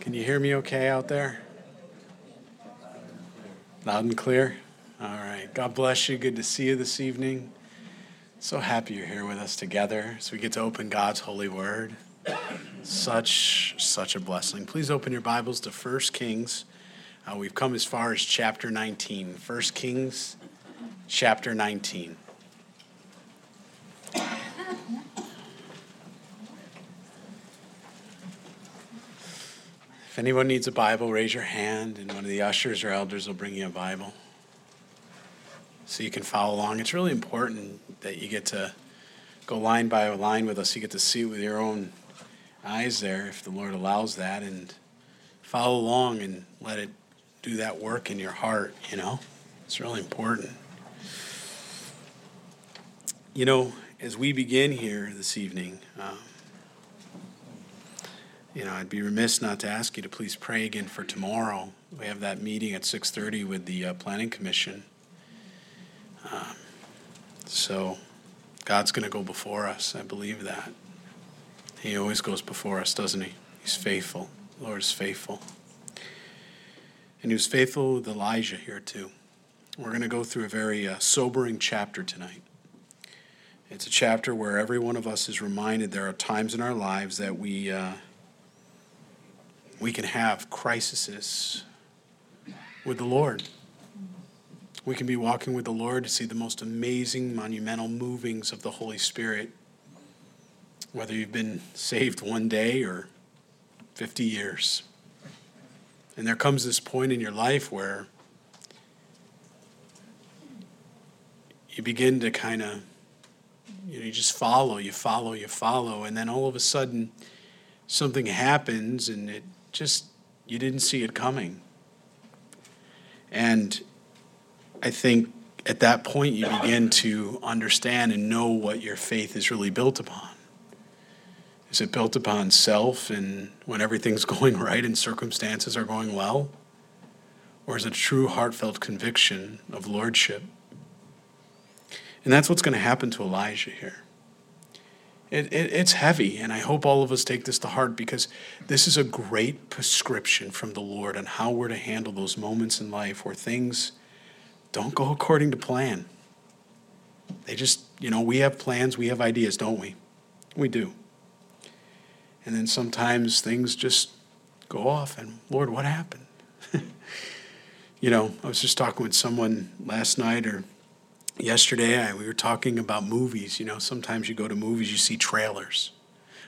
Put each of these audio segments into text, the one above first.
Can you hear me okay out there? Loud and clear? All right. God bless you. Good to see you this evening. So happy you're here with us together so we get to open God's holy word. Such, such a blessing. Please open your Bibles to 1 Kings. Uh, we've come as far as chapter 19. 1 Kings, chapter 19. Anyone needs a Bible, raise your hand, and one of the ushers or elders will bring you a Bible so you can follow along. It's really important that you get to go line by line with us. You get to see it with your own eyes there, if the Lord allows that, and follow along and let it do that work in your heart, you know? It's really important. You know, as we begin here this evening, um, you know, I'd be remiss not to ask you to please pray again for tomorrow. We have that meeting at 6:30 with the uh, Planning Commission. Um, so God's going to go before us. I believe that. He always goes before us, doesn't he? He's faithful. The Lord is faithful. And he was faithful with Elijah here too. We're going to go through a very uh, sobering chapter tonight. It's a chapter where every one of us is reminded there are times in our lives that we. Uh, we can have crises with the Lord. We can be walking with the Lord to see the most amazing, monumental movings of the Holy Spirit, whether you've been saved one day or 50 years. And there comes this point in your life where you begin to kind of, you know, you just follow, you follow, you follow, and then all of a sudden something happens and it just you didn't see it coming. And I think at that point you begin to understand and know what your faith is really built upon. Is it built upon self and when everything's going right and circumstances are going well? Or is it a true heartfelt conviction of lordship? And that's what's going to happen to Elijah here. It, it, it's heavy, and I hope all of us take this to heart because this is a great prescription from the Lord on how we're to handle those moments in life where things don't go according to plan. They just, you know, we have plans, we have ideas, don't we? We do. And then sometimes things just go off, and Lord, what happened? you know, I was just talking with someone last night or yesterday I, we were talking about movies. You know, sometimes you go to movies, you see trailers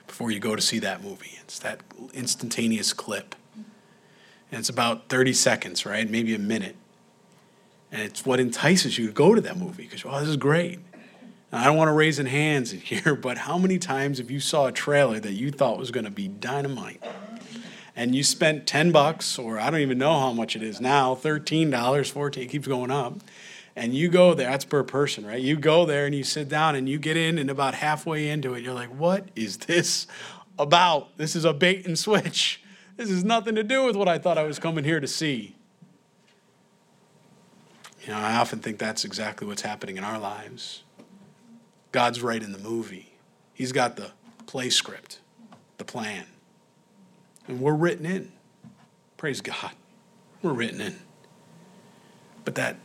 before you go to see that movie. It's that instantaneous clip. And it's about 30 seconds, right? Maybe a minute. And it's what entices you to go to that movie because, oh, this is great. I don't want to raise in hands in here, but how many times have you saw a trailer that you thought was going to be dynamite? And you spent 10 bucks, or I don't even know how much it is now, $13, 14 it keeps going up and you go there, that's per person, right? You go there and you sit down and you get in, and about halfway into it, you're like, what is this about? This is a bait and switch. This has nothing to do with what I thought I was coming here to see. You know, I often think that's exactly what's happening in our lives. God's writing the movie, He's got the play script, the plan. And we're written in. Praise God. We're written in. But that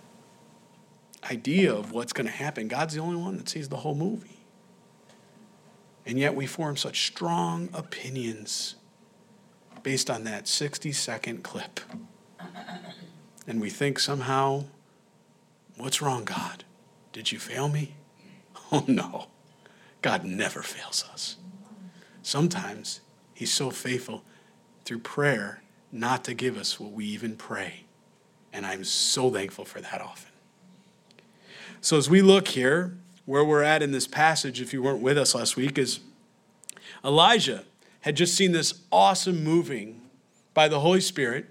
idea of what's going to happen. God's the only one that sees the whole movie. And yet we form such strong opinions based on that 60 second clip. And we think somehow, what's wrong, God? Did you fail me? Oh no, God never fails us. Sometimes He's so faithful through prayer not to give us what we even pray. And I'm so thankful for that often. So, as we look here, where we're at in this passage, if you weren't with us last week, is Elijah had just seen this awesome moving by the Holy Spirit.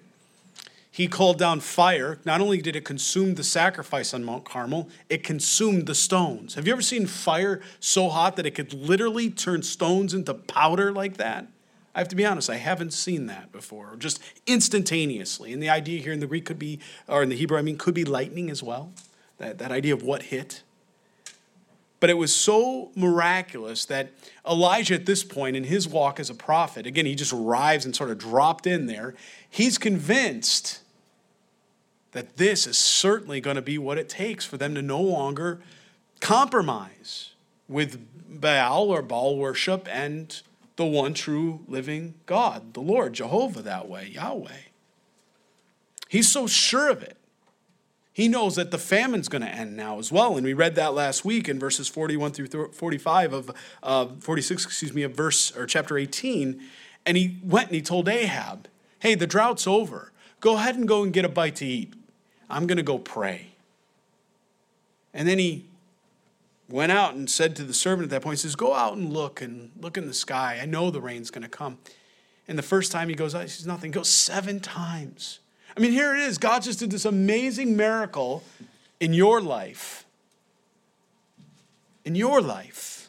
He called down fire. Not only did it consume the sacrifice on Mount Carmel, it consumed the stones. Have you ever seen fire so hot that it could literally turn stones into powder like that? I have to be honest, I haven't seen that before, just instantaneously. And the idea here in the Greek could be, or in the Hebrew, I mean, could be lightning as well that, that idea of what hit. But it was so miraculous that Elijah, at this point in his walk as a prophet, again, he just arrives and sort of dropped in there. He's convinced that this is certainly going to be what it takes for them to no longer compromise with Baal or Baal worship and the one true living God, the Lord, Jehovah, that way, Yahweh. He's so sure of it. He knows that the famine's going to end now as well. And we read that last week in verses 41 through 45 of uh, 46, excuse me, of verse or chapter 18. And he went and he told Ahab, Hey, the drought's over. Go ahead and go and get a bite to eat. I'm going to go pray. And then he went out and said to the servant at that point, he says, Go out and look and look in the sky. I know the rain's going to come. And the first time he goes out, he sees nothing. Goes seven times. I mean, here it is. God just did this amazing miracle in your life. In your life.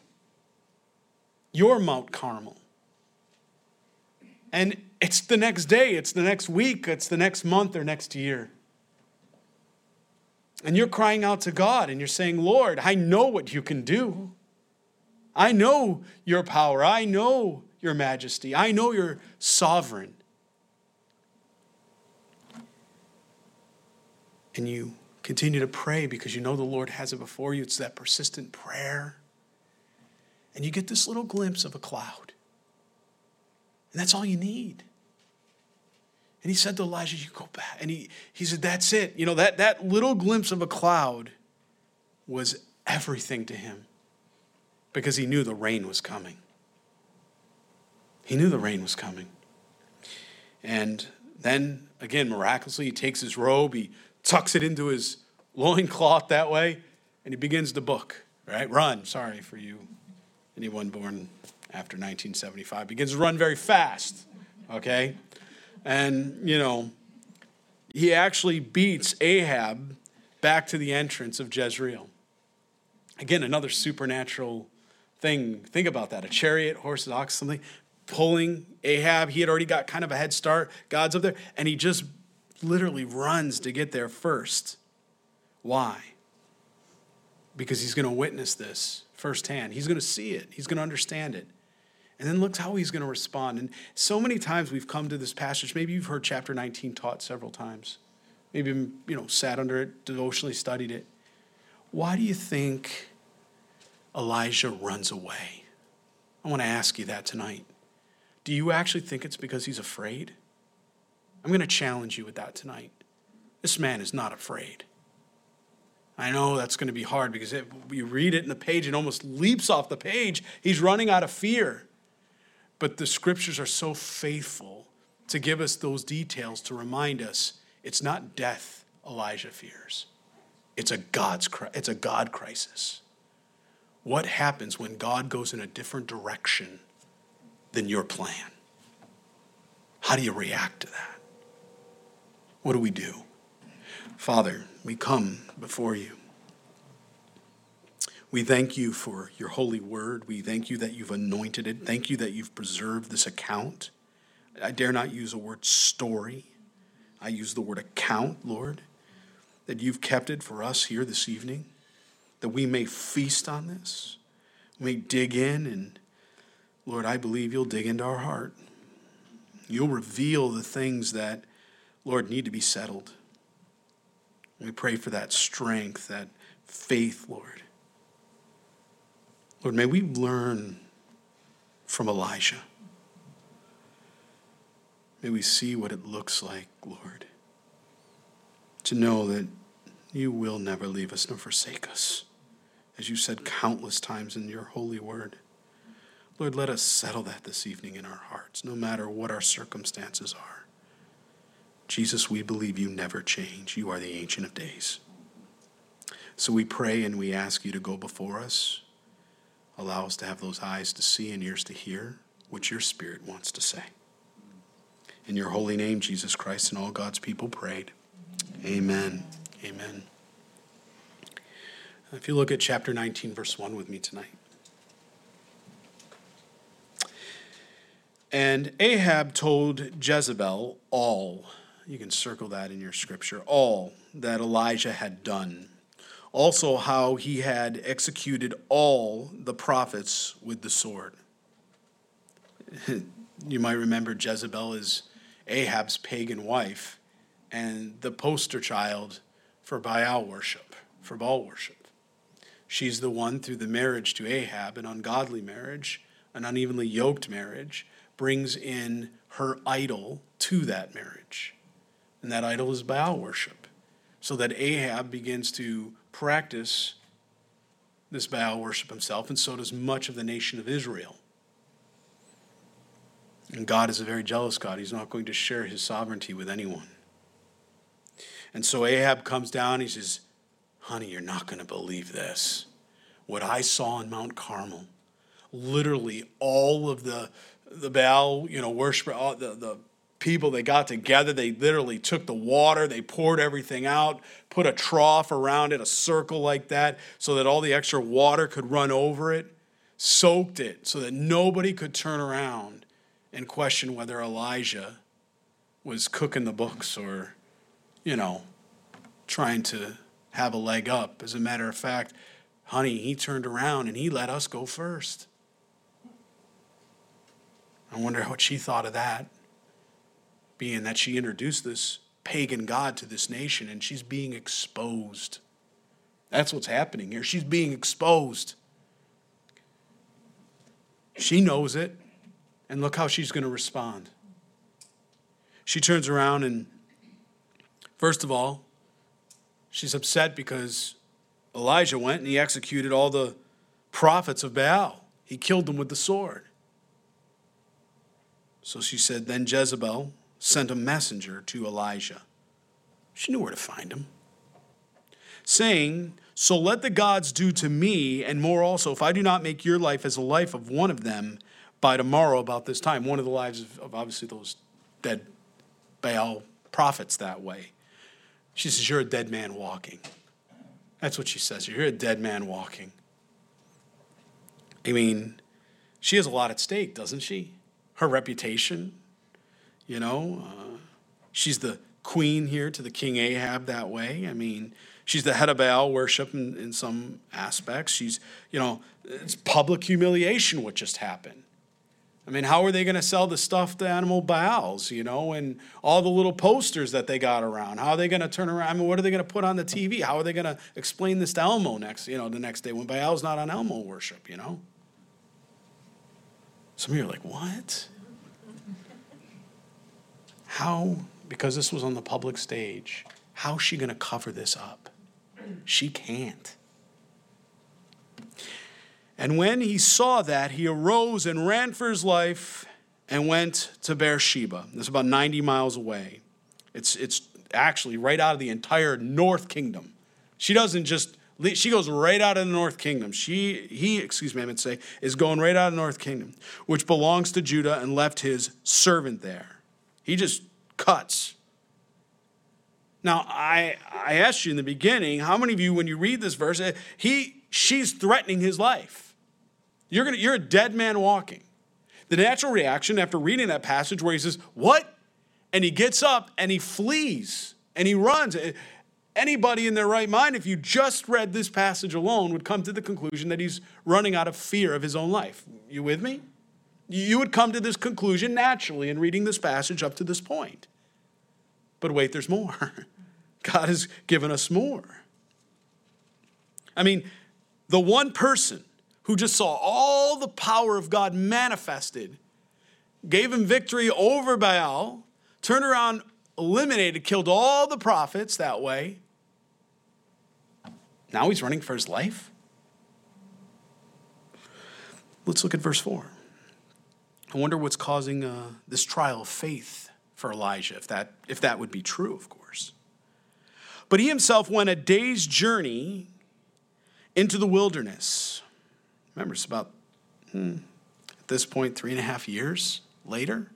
Your Mount Carmel. And it's the next day, it's the next week, it's the next month or next year. And you're crying out to God and you're saying, Lord, I know what you can do. I know your power. I know your majesty. I know you're sovereign. And you continue to pray because you know the Lord has it before you. It's that persistent prayer. And you get this little glimpse of a cloud. And that's all you need. And he said to Elijah, You go back. And he, he said, That's it. You know, that, that little glimpse of a cloud was everything to him because he knew the rain was coming. He knew the rain was coming. And then, again, miraculously, he takes his robe, he tucks it into his loincloth that way, and he begins the book, right? Run, sorry for you, anyone born after 1975. Begins to run very fast, okay? And, you know, he actually beats Ahab back to the entrance of Jezreel. Again, another supernatural thing. Think about that a chariot, horses, ox, something pulling Ahab. He had already got kind of a head start. God's up there, and he just literally runs to get there first. Why? Because he's going to witness this firsthand. He's going to see it, he's going to understand it. And then look how he's going to respond. And so many times we've come to this passage. Maybe you've heard chapter 19 taught several times. Maybe you know sat under it, devotionally studied it. Why do you think Elijah runs away? I want to ask you that tonight. Do you actually think it's because he's afraid? I'm going to challenge you with that tonight. This man is not afraid. I know that's going to be hard because it, you read it in the page, it almost leaps off the page. He's running out of fear. But the scriptures are so faithful to give us those details to remind us it's not death Elijah fears. It's a God's it's a God crisis. What happens when God goes in a different direction than your plan? How do you react to that? What do we do? Father, we come before you. We thank you for your holy word. We thank you that you've anointed it. Thank you that you've preserved this account. I dare not use the word story. I use the word account, Lord, that you've kept it for us here this evening, that we may feast on this, we may dig in, and Lord, I believe you'll dig into our heart. You'll reveal the things that, Lord, need to be settled. We pray for that strength, that faith, Lord. Lord, may we learn from Elijah. May we see what it looks like, Lord, to know that you will never leave us nor forsake us, as you said countless times in your holy word. Lord, let us settle that this evening in our hearts, no matter what our circumstances are. Jesus, we believe you never change. You are the Ancient of Days. So we pray and we ask you to go before us Allow us to have those eyes to see and ears to hear what your Spirit wants to say. In your holy name, Jesus Christ, and all God's people prayed. Amen. Amen. If you look at chapter 19, verse 1 with me tonight. And Ahab told Jezebel all, you can circle that in your scripture, all that Elijah had done also how he had executed all the prophets with the sword. you might remember Jezebel is Ahab's pagan wife and the poster child for Baal worship, for Baal worship. She's the one through the marriage to Ahab, an ungodly marriage, an unevenly yoked marriage, brings in her idol to that marriage. And that idol is Baal worship. So that Ahab begins to practice this Baal worship himself, and so does much of the nation of Israel. And God is a very jealous God. He's not going to share his sovereignty with anyone. And so Ahab comes down. He says, Honey, you're not going to believe this. What I saw on Mount Carmel, literally all of the, the Baal, you know, worshiper, all the, the people, they got together. They literally took the water, they poured everything out, put a trough around it, a circle like that, so that all the extra water could run over it, soaked it so that nobody could turn around and question whether Elijah was cooking the books or, you know, trying to have a leg up. As a matter of fact, honey, he turned around and he let us go first. I wonder what she thought of that, being that she introduced this pagan God to this nation and she's being exposed. That's what's happening here. She's being exposed. She knows it. And look how she's going to respond. She turns around and, first of all, she's upset because Elijah went and he executed all the prophets of Baal. He killed them with the sword. So she said, Then Jezebel sent a messenger to Elijah. She knew where to find him. Saying, So let the gods do to me, and more also, if I do not make your life as a life of one of them, by tomorrow about this time. One of the lives of obviously those dead Baal prophets that way. She says, You're a dead man walking. That's what she says. You're a dead man walking. I mean, she has a lot at stake, doesn't she? Her reputation, you know, uh, she's the queen here to the king Ahab that way. I mean, she's the head of Baal worship in, in some aspects. She's, you know, it's public humiliation what just happened. I mean, how are they going to sell the stuffed animal Baals, you know, and all the little posters that they got around? How are they going to turn around? I mean, what are they going to put on the TV? How are they going to explain this to Elmo next, you know, the next day when Baal's not on Elmo worship, you know? Some of you are like, what? How, because this was on the public stage, how's she going to cover this up? She can't. And when he saw that, he arose and ran for his life and went to Beersheba. It's about 90 miles away. It's, it's actually right out of the entire north kingdom. She doesn't just, she goes right out of the north kingdom. She, he, excuse me, I meant to say, is going right out of the north kingdom, which belongs to Judah and left his servant there. He just cuts. Now, I, I asked you in the beginning, how many of you, when you read this verse, eh, he, she's threatening his life. You're, gonna, you're a dead man walking. The natural reaction after reading that passage where he says, What? And he gets up and he flees and he runs. Eh, anybody in their right mind, if you just read this passage alone, would come to the conclusion that he's running out of fear of his own life. You with me? You would come to this conclusion naturally in reading this passage up to this point. But wait, there's more. God has given us more. I mean, the one person who just saw all the power of God manifested, gave him victory over Baal, turned around, eliminated, killed all the prophets that way. Now he's running for his life. Let's look at verse 4. I wonder what's causing uh, this trial of faith for Elijah, if that, if that would be true, of course. But he himself went a day's journey into the wilderness Remember, it's about, hmm, at this point, three and a half years later.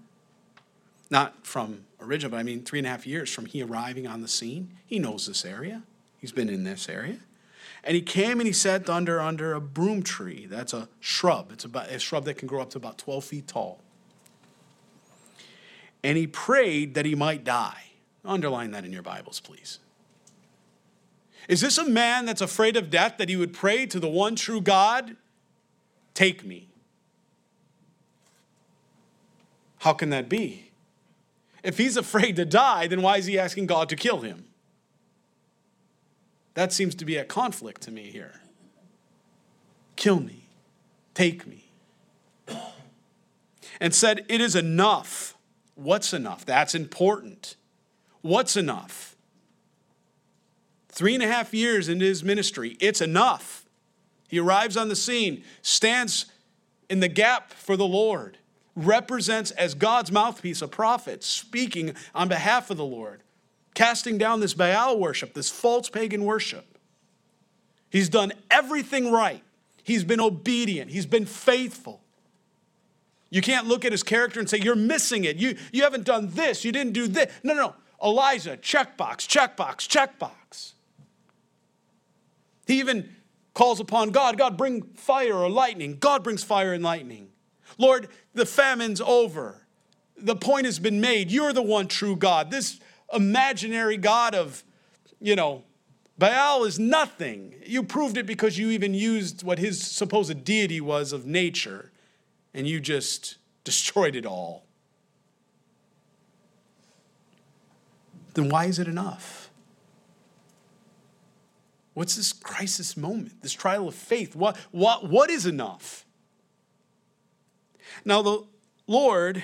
Not from original, but I mean three and a half years from he arriving on the scene. He knows this area. He's been in this area. And he came and he sat under under a broom tree. That's a shrub. It's about a shrub that can grow up to about 12 feet tall. And he prayed that he might die. Underline that in your Bibles, please. Is this a man that's afraid of death that he would pray to the one true God? Take me. How can that be? If he's afraid to die, then why is he asking God to kill him? That seems to be a conflict to me here. Kill me, take me. And said, It is enough. What's enough? That's important. What's enough? Three and a half years into his ministry, it's enough. He arrives on the scene, stands in the gap for the Lord, represents as God's mouthpiece, a prophet, speaking on behalf of the Lord, casting down this Baal worship, this false pagan worship. He's done everything right. He's been obedient. He's been faithful. You can't look at his character and say, You're missing it. You, you haven't done this. You didn't do this. No, no, no. Elijah, checkbox, checkbox, checkbox. He even calls upon God God, bring fire or lightning. God brings fire and lightning. Lord, the famine's over. The point has been made. You're the one true God. This imaginary God of, you know, Baal is nothing. You proved it because you even used what his supposed deity was of nature, and you just destroyed it all. Then why is it enough? What's this crisis moment, this trial of faith? What, what, what is enough? Now, the Lord,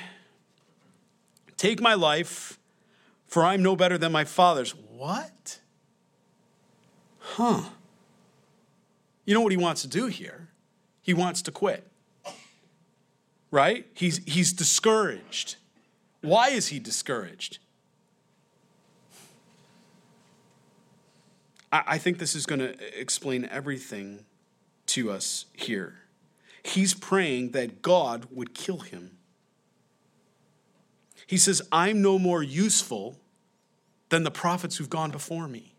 take my life, for I'm no better than my father's. What? Huh. You know what he wants to do here? He wants to quit. Right? He's, he's discouraged. Why is he discouraged? I, I think this is going to explain everything to us here. He's praying that God would kill him. He says, I'm no more useful than the prophets who've gone before me.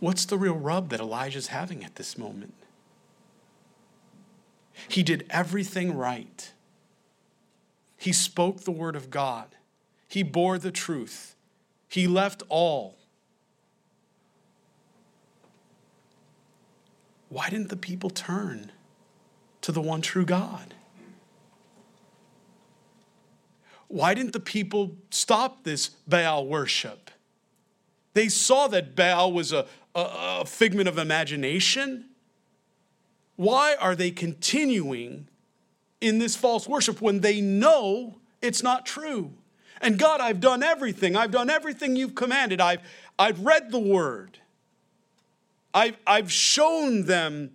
What's the real rub that Elijah's having at this moment? He did everything right. He spoke the word of God. He bore the truth. He left all. Why didn't the people turn to the one true God? Why didn't the people stop this Baal worship? They saw that Baal was a, a, a figment of imagination? Why are they continuing in this false worship when they know it's not true? And God, I've done everything. I've done everything you've commanded. I've, I've read the word. I've, I've shown them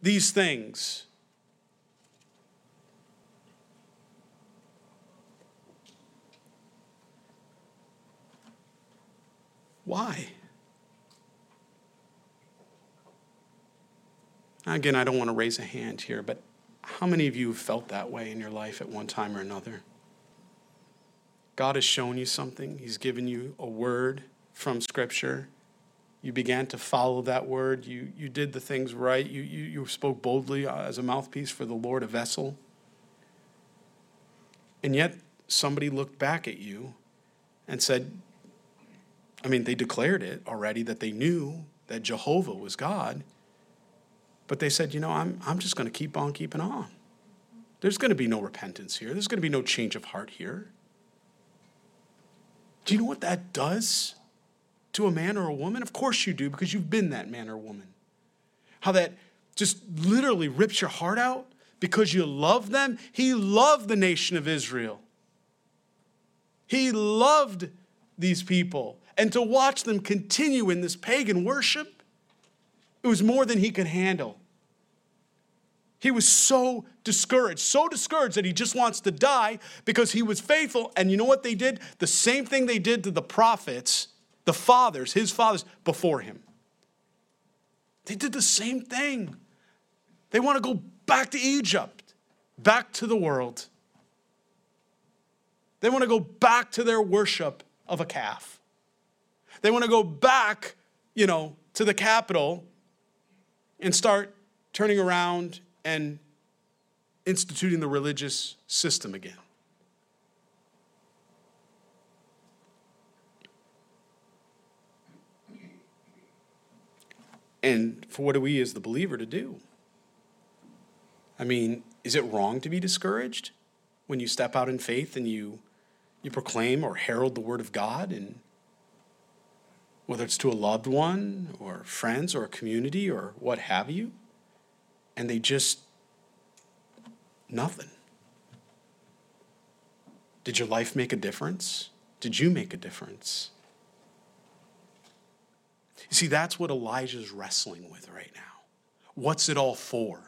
these things. Why? Again, I don't want to raise a hand here, but how many of you have felt that way in your life at one time or another? God has shown you something, He's given you a word from Scripture. You began to follow that word. You, you did the things right. You, you, you spoke boldly uh, as a mouthpiece for the Lord, a vessel. And yet, somebody looked back at you and said, I mean, they declared it already that they knew that Jehovah was God. But they said, you know, I'm, I'm just going to keep on keeping on. There's going to be no repentance here. There's going to be no change of heart here. Do you know what that does to a man or a woman? Of course you do, because you've been that man or woman. How that just literally rips your heart out because you love them. He loved the nation of Israel. He loved these people. And to watch them continue in this pagan worship, it was more than he could handle. He was so discouraged, so discouraged that he just wants to die because he was faithful. And you know what they did? The same thing they did to the prophets, the fathers, his fathers before him. They did the same thing. They want to go back to Egypt, back to the world. They want to go back to their worship of a calf. They want to go back, you know, to the capital and start turning around and instituting the religious system again. And for what are we as the believer to do? I mean, is it wrong to be discouraged when you step out in faith and you, you proclaim or herald the word of God and whether it's to a loved one or friends or a community or what have you, and they just nothing. Did your life make a difference? Did you make a difference? You see, that's what Elijah's wrestling with right now. What's it all for?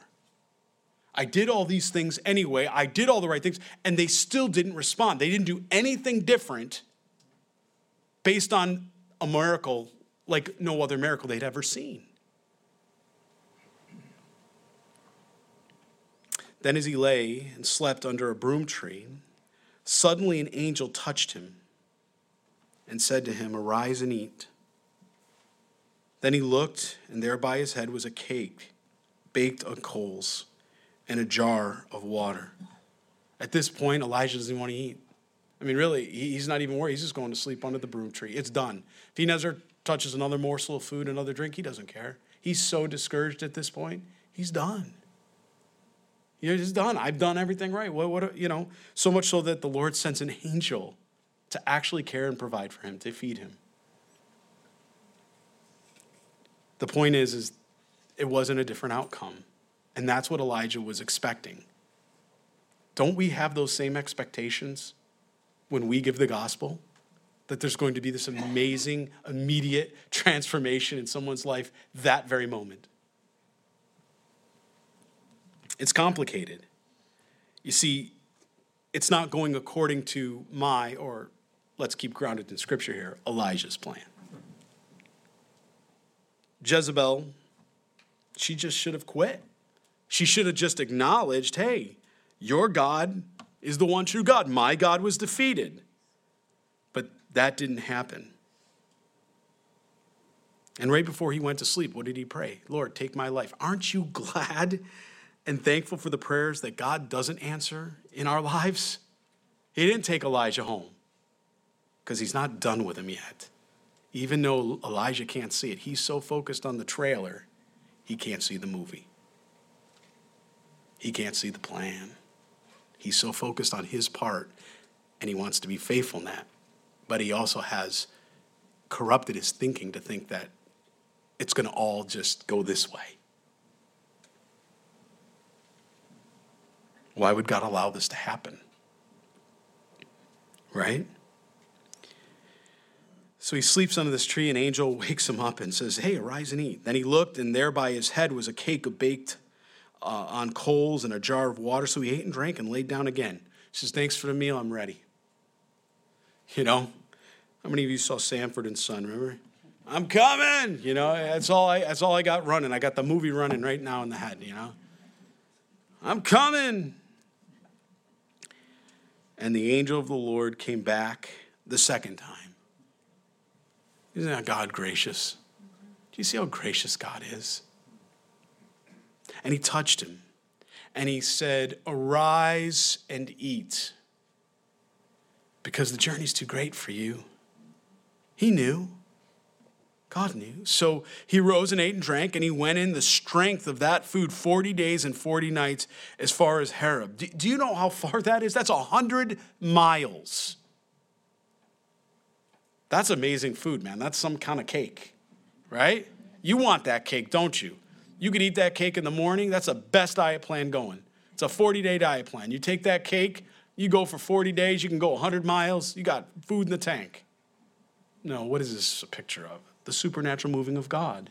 I did all these things anyway. I did all the right things, and they still didn't respond. They didn't do anything different based on a miracle like no other miracle they'd ever seen. Then, as he lay and slept under a broom tree, suddenly an angel touched him and said to him, Arise and eat. Then he looked, and there by his head was a cake baked on coals and a jar of water. At this point, Elijah doesn't want to eat. I mean, really, he's not even worried. He's just going to sleep under the broom tree. It's done. If touches another morsel of food, another drink, he doesn't care. He's so discouraged at this point, he's done. He's done. I've done everything right. What, what, you know, so much so that the Lord sends an angel to actually care and provide for him, to feed him. The point is, is it wasn't a different outcome. And that's what Elijah was expecting. Don't we have those same expectations when we give the gospel? That there's going to be this amazing, immediate transformation in someone's life that very moment. It's complicated. You see, it's not going according to my, or let's keep grounded in scripture here, Elijah's plan. Jezebel, she just should have quit. She should have just acknowledged hey, your God is the one true God. My God was defeated. That didn't happen. And right before he went to sleep, what did he pray? Lord, take my life. Aren't you glad and thankful for the prayers that God doesn't answer in our lives? He didn't take Elijah home because he's not done with him yet. Even though Elijah can't see it, he's so focused on the trailer, he can't see the movie. He can't see the plan. He's so focused on his part, and he wants to be faithful in that. But he also has corrupted his thinking to think that it's going to all just go this way. Why would God allow this to happen? Right? So he sleeps under this tree. An angel wakes him up and says, Hey, arise and eat. Then he looked, and there by his head was a cake baked uh, on coals and a jar of water. So he ate and drank and laid down again. He says, Thanks for the meal. I'm ready. You know, how many of you saw Sanford and Son? Remember? I'm coming. You know, that's all I that's all I got running. I got the movie running right now in the head, you know. I'm coming. And the angel of the Lord came back the second time. Isn't that God gracious? Do you see how gracious God is? And he touched him and he said, Arise and eat because the journey's too great for you. He knew. God knew. So he rose and ate and drank, and he went in the strength of that food 40 days and 40 nights as far as Horeb. Do, do you know how far that is? That's 100 miles. That's amazing food, man. That's some kind of cake, right? You want that cake, don't you? You could eat that cake in the morning. That's the best diet plan going. It's a 40 day diet plan. You take that cake, you go for 40 days, you can go 100 miles, you got food in the tank. No, what is this a picture of? The supernatural moving of God.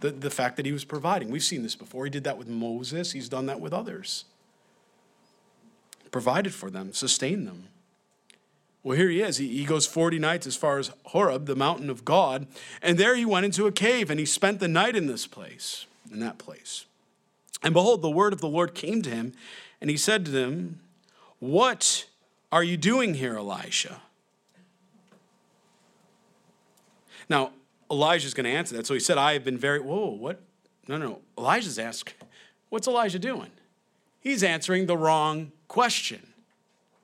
The, the fact that he was providing. We've seen this before. He did that with Moses, he's done that with others. Provided for them, sustained them. Well, here he is. He, he goes 40 nights as far as Horeb, the mountain of God. And there he went into a cave and he spent the night in this place, in that place. And behold, the word of the Lord came to him, and he said to them, What are you doing here, Elisha? Now, Elijah's going to answer that. So he said, I have been very, whoa, what? No, no, no. Elijah's asked, What's Elijah doing? He's answering the wrong question.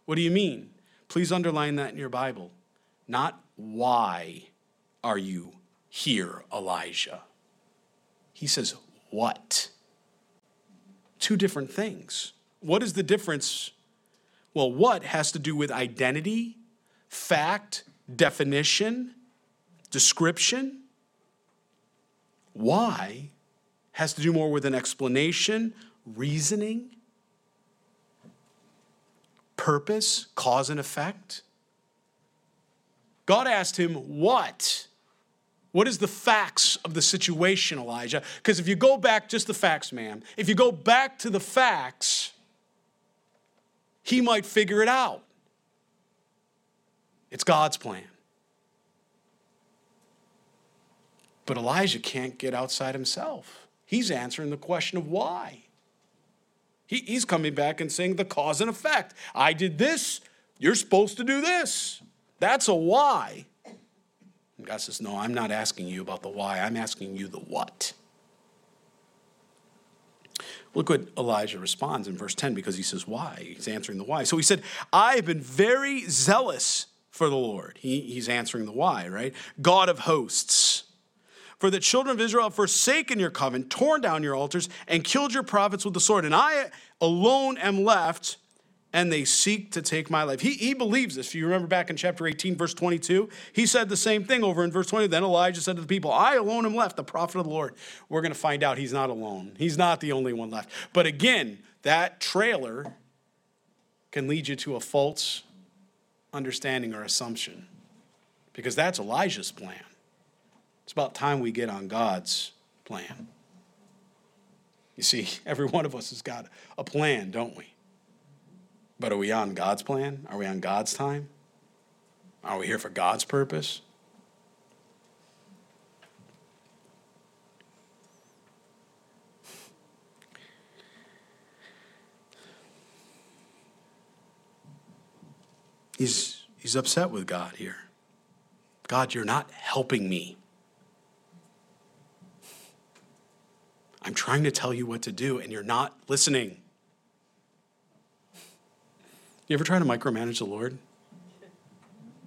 What do you mean? Please underline that in your Bible. Not why are you here, Elijah? He says, What? Two different things. What is the difference? Well, what has to do with identity, fact, definition, description. Why has to do more with an explanation, reasoning, purpose, cause and effect. God asked him, What? What is the facts of the situation, Elijah? Because if you go back, just the facts, ma'am, if you go back to the facts, he might figure it out. It's God's plan. But Elijah can't get outside himself. He's answering the question of why. He, he's coming back and saying the cause and effect. I did this, you're supposed to do this. That's a why. And God says, No, I'm not asking you about the why, I'm asking you the what. Look what Elijah responds in verse 10 because he says, Why? He's answering the why. So he said, I have been very zealous for the Lord. He, he's answering the why, right? God of hosts. For the children of Israel have forsaken your covenant, torn down your altars, and killed your prophets with the sword. And I alone am left, and they seek to take my life. He, he believes this. If you remember back in chapter 18, verse 22, he said the same thing over in verse 20. Then Elijah said to the people, I alone am left, the prophet of the Lord. We're going to find out he's not alone. He's not the only one left. But again, that trailer can lead you to a false understanding or assumption because that's Elijah's plan. It's about time we get on God's plan. You see, every one of us has got a plan, don't we? But are we on God's plan? Are we on God's time? Are we here for God's purpose? He's, he's upset with God here. God, you're not helping me. I'm trying to tell you what to do, and you're not listening. You ever try to micromanage the Lord?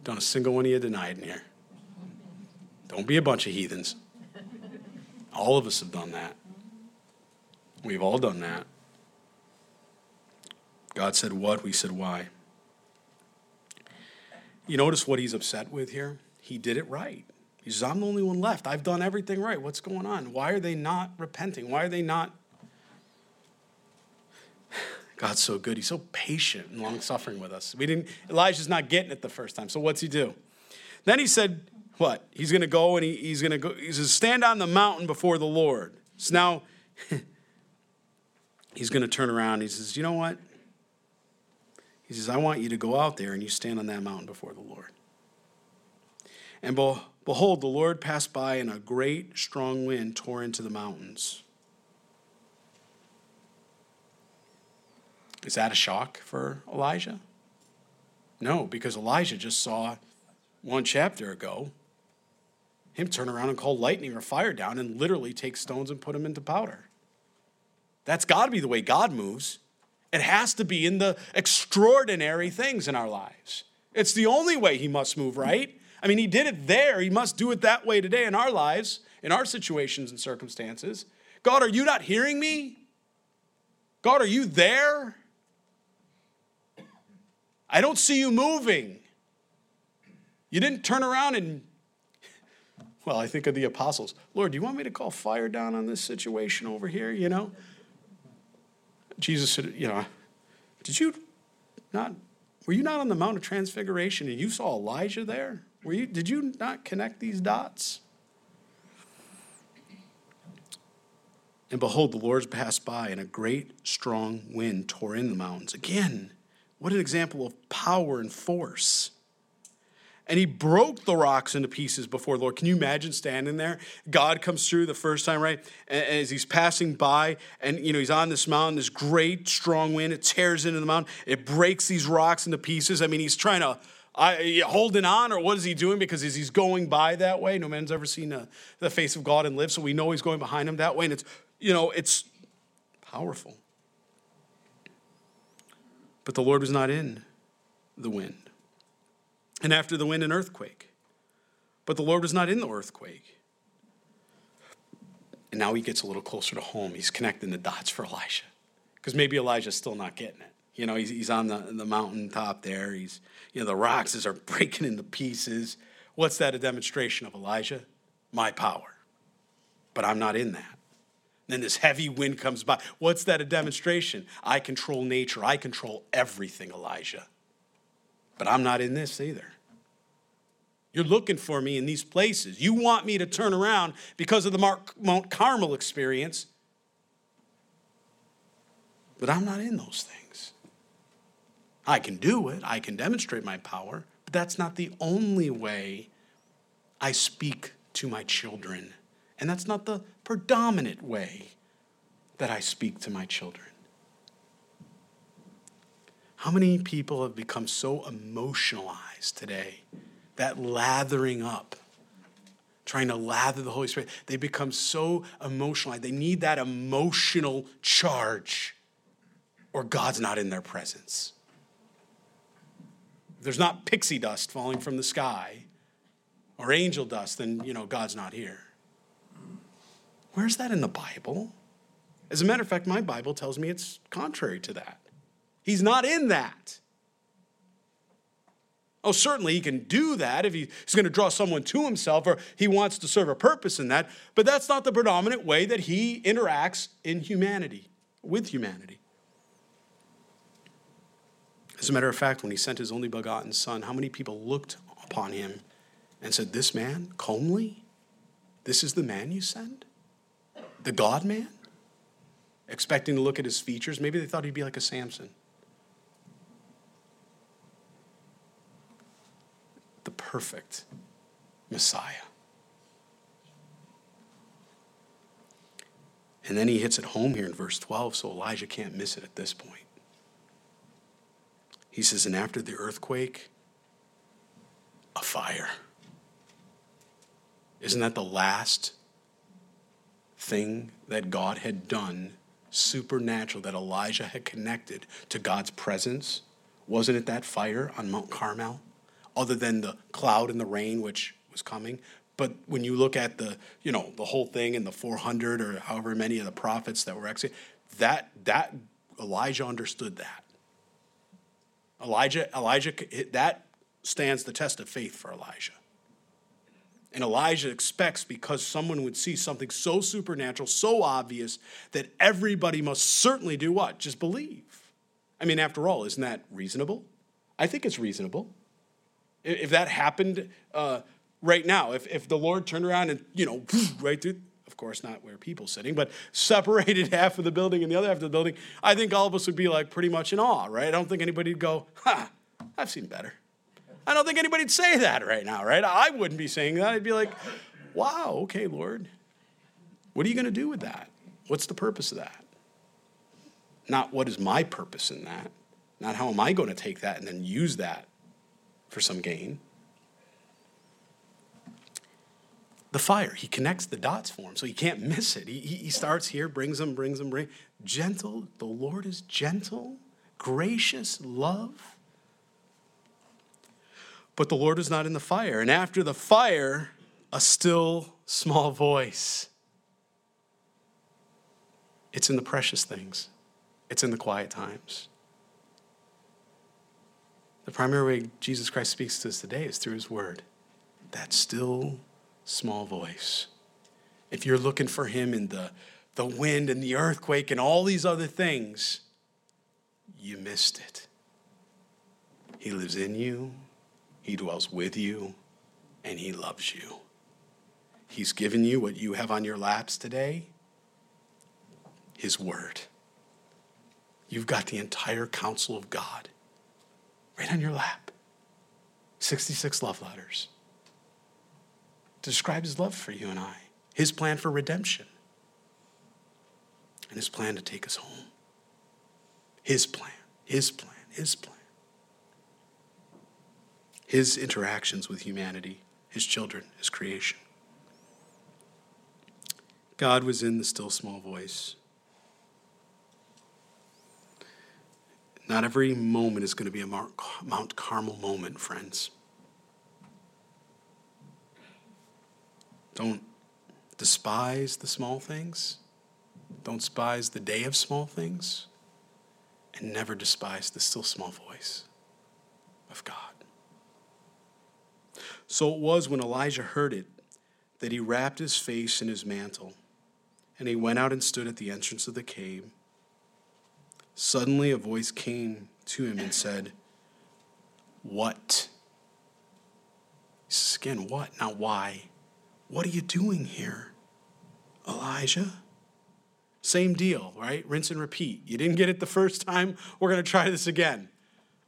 Don't a single one of you deny it in here. Don't be a bunch of heathens. All of us have done that. We've all done that. God said what, we said why. You notice what he's upset with here? He did it right. He says, I'm the only one left. I've done everything right. What's going on? Why are they not repenting? Why are they not? God's so good. He's so patient and long suffering with us. We didn't, Elijah's not getting it the first time. So what's he do? Then he said, what? He's going to go and he, he's going to go, he says, stand on the mountain before the Lord. So now he's going to turn around. He says, you know what? He says, I want you to go out there and you stand on that mountain before the Lord. And behold, the Lord passed by, and a great strong wind tore into the mountains. Is that a shock for Elijah? No, because Elijah just saw one chapter ago him turn around and call lightning or fire down and literally take stones and put them into powder. That's got to be the way God moves. It has to be in the extraordinary things in our lives. It's the only way he must move, right? I mean, he did it there. He must do it that way today in our lives, in our situations and circumstances. God, are you not hearing me? God, are you there? I don't see you moving. You didn't turn around and, well, I think of the apostles. Lord, do you want me to call fire down on this situation over here? You know? Jesus said, you know, did you not, were you not on the Mount of Transfiguration and you saw Elijah there? Were you, did you not connect these dots? And behold, the Lord passed by, and a great strong wind tore in the mountains. Again, what an example of power and force. And he broke the rocks into pieces before the Lord. Can you imagine standing there? God comes through the first time, right? And as he's passing by, and you know, he's on this mountain, this great strong wind, it tears into the mountain, it breaks these rocks into pieces. I mean, he's trying to I, holding on, or what is he doing? Because as he's going by that way, no man's ever seen a, the face of God and lived, so we know he's going behind him that way, and it's you know it's powerful. But the Lord was not in the wind, and after the wind, an earthquake. But the Lord was not in the earthquake. And now he gets a little closer to home. He's connecting the dots for Elijah. Because maybe Elijah's still not getting it. You know, he's, he's on the, the mountain top there. He's, you know, the rocks are breaking into pieces. What's that a demonstration of, Elijah? My power. But I'm not in that. Then this heavy wind comes by. What's that a demonstration? I control nature. I control everything, Elijah. But I'm not in this either. You're looking for me in these places. You want me to turn around because of the Mount Carmel experience. But I'm not in those things. I can do it, I can demonstrate my power, but that's not the only way I speak to my children. And that's not the predominant way that I speak to my children. How many people have become so emotionalized today that lathering up, trying to lather the Holy Spirit, they become so emotional. They need that emotional charge, or God's not in their presence. There's not pixie dust falling from the sky or angel dust, then, you know, God's not here. Where's that in the Bible? As a matter of fact, my Bible tells me it's contrary to that. He's not in that. Oh, certainly he can do that if he's going to draw someone to himself or he wants to serve a purpose in that, but that's not the predominant way that he interacts in humanity, with humanity. As a matter of fact, when he sent his only begotten son, how many people looked upon him and said, This man, comely, this is the man you send? The God man? Expecting to look at his features. Maybe they thought he'd be like a Samson. the perfect Messiah. And then he hits it home here in verse 12, so Elijah can't miss it at this point. He says, And after the earthquake, a fire. Isn't that the last thing that God had done supernatural that Elijah had connected to God's presence? Wasn't it that fire on Mount Carmel? other than the cloud and the rain, which was coming. But when you look at the, you know, the whole thing and the 400 or however many of the prophets that were executed, that, that, Elijah understood that. Elijah, Elijah, that stands the test of faith for Elijah. And Elijah expects because someone would see something so supernatural, so obvious, that everybody must certainly do what? Just believe. I mean, after all, isn't that reasonable? I think it's reasonable. If that happened uh, right now, if, if the Lord turned around and, you know, right through, of course, not where people sitting, but separated half of the building and the other half of the building, I think all of us would be like pretty much in awe, right? I don't think anybody'd go, ha, I've seen better. I don't think anybody'd say that right now, right? I wouldn't be saying that. I'd be like, wow, okay, Lord. What are you going to do with that? What's the purpose of that? Not what is my purpose in that. Not how am I going to take that and then use that for some gain. The fire, he connects the dots for him, so he can't miss it. He, he starts here, brings them, brings them, bring. Gentle, the Lord is gentle, gracious, love. But the Lord is not in the fire. And after the fire, a still small voice. It's in the precious things, it's in the quiet times. The primary way Jesus Christ speaks to us today is through his word. That still small voice. If you're looking for him in the, the wind and the earthquake and all these other things, you missed it. He lives in you, he dwells with you, and he loves you. He's given you what you have on your laps today his word. You've got the entire counsel of God right on your lap. 66 love letters to describe his love for you and I, his plan for redemption, and his plan to take us home. His plan, his plan, his plan. His interactions with humanity, his children, his creation. God was in the still small voice. Not every moment is going to be a Mount Carmel moment, friends. Don't despise the small things, don't despise the day of small things, and never despise the still small voice of God. So it was when Elijah heard it that he wrapped his face in his mantle, and he went out and stood at the entrance of the cave. Suddenly a voice came to him and said, What? Again, What? Not why. What are you doing here, Elijah? Same deal, right? Rinse and repeat. You didn't get it the first time. We're going to try this again.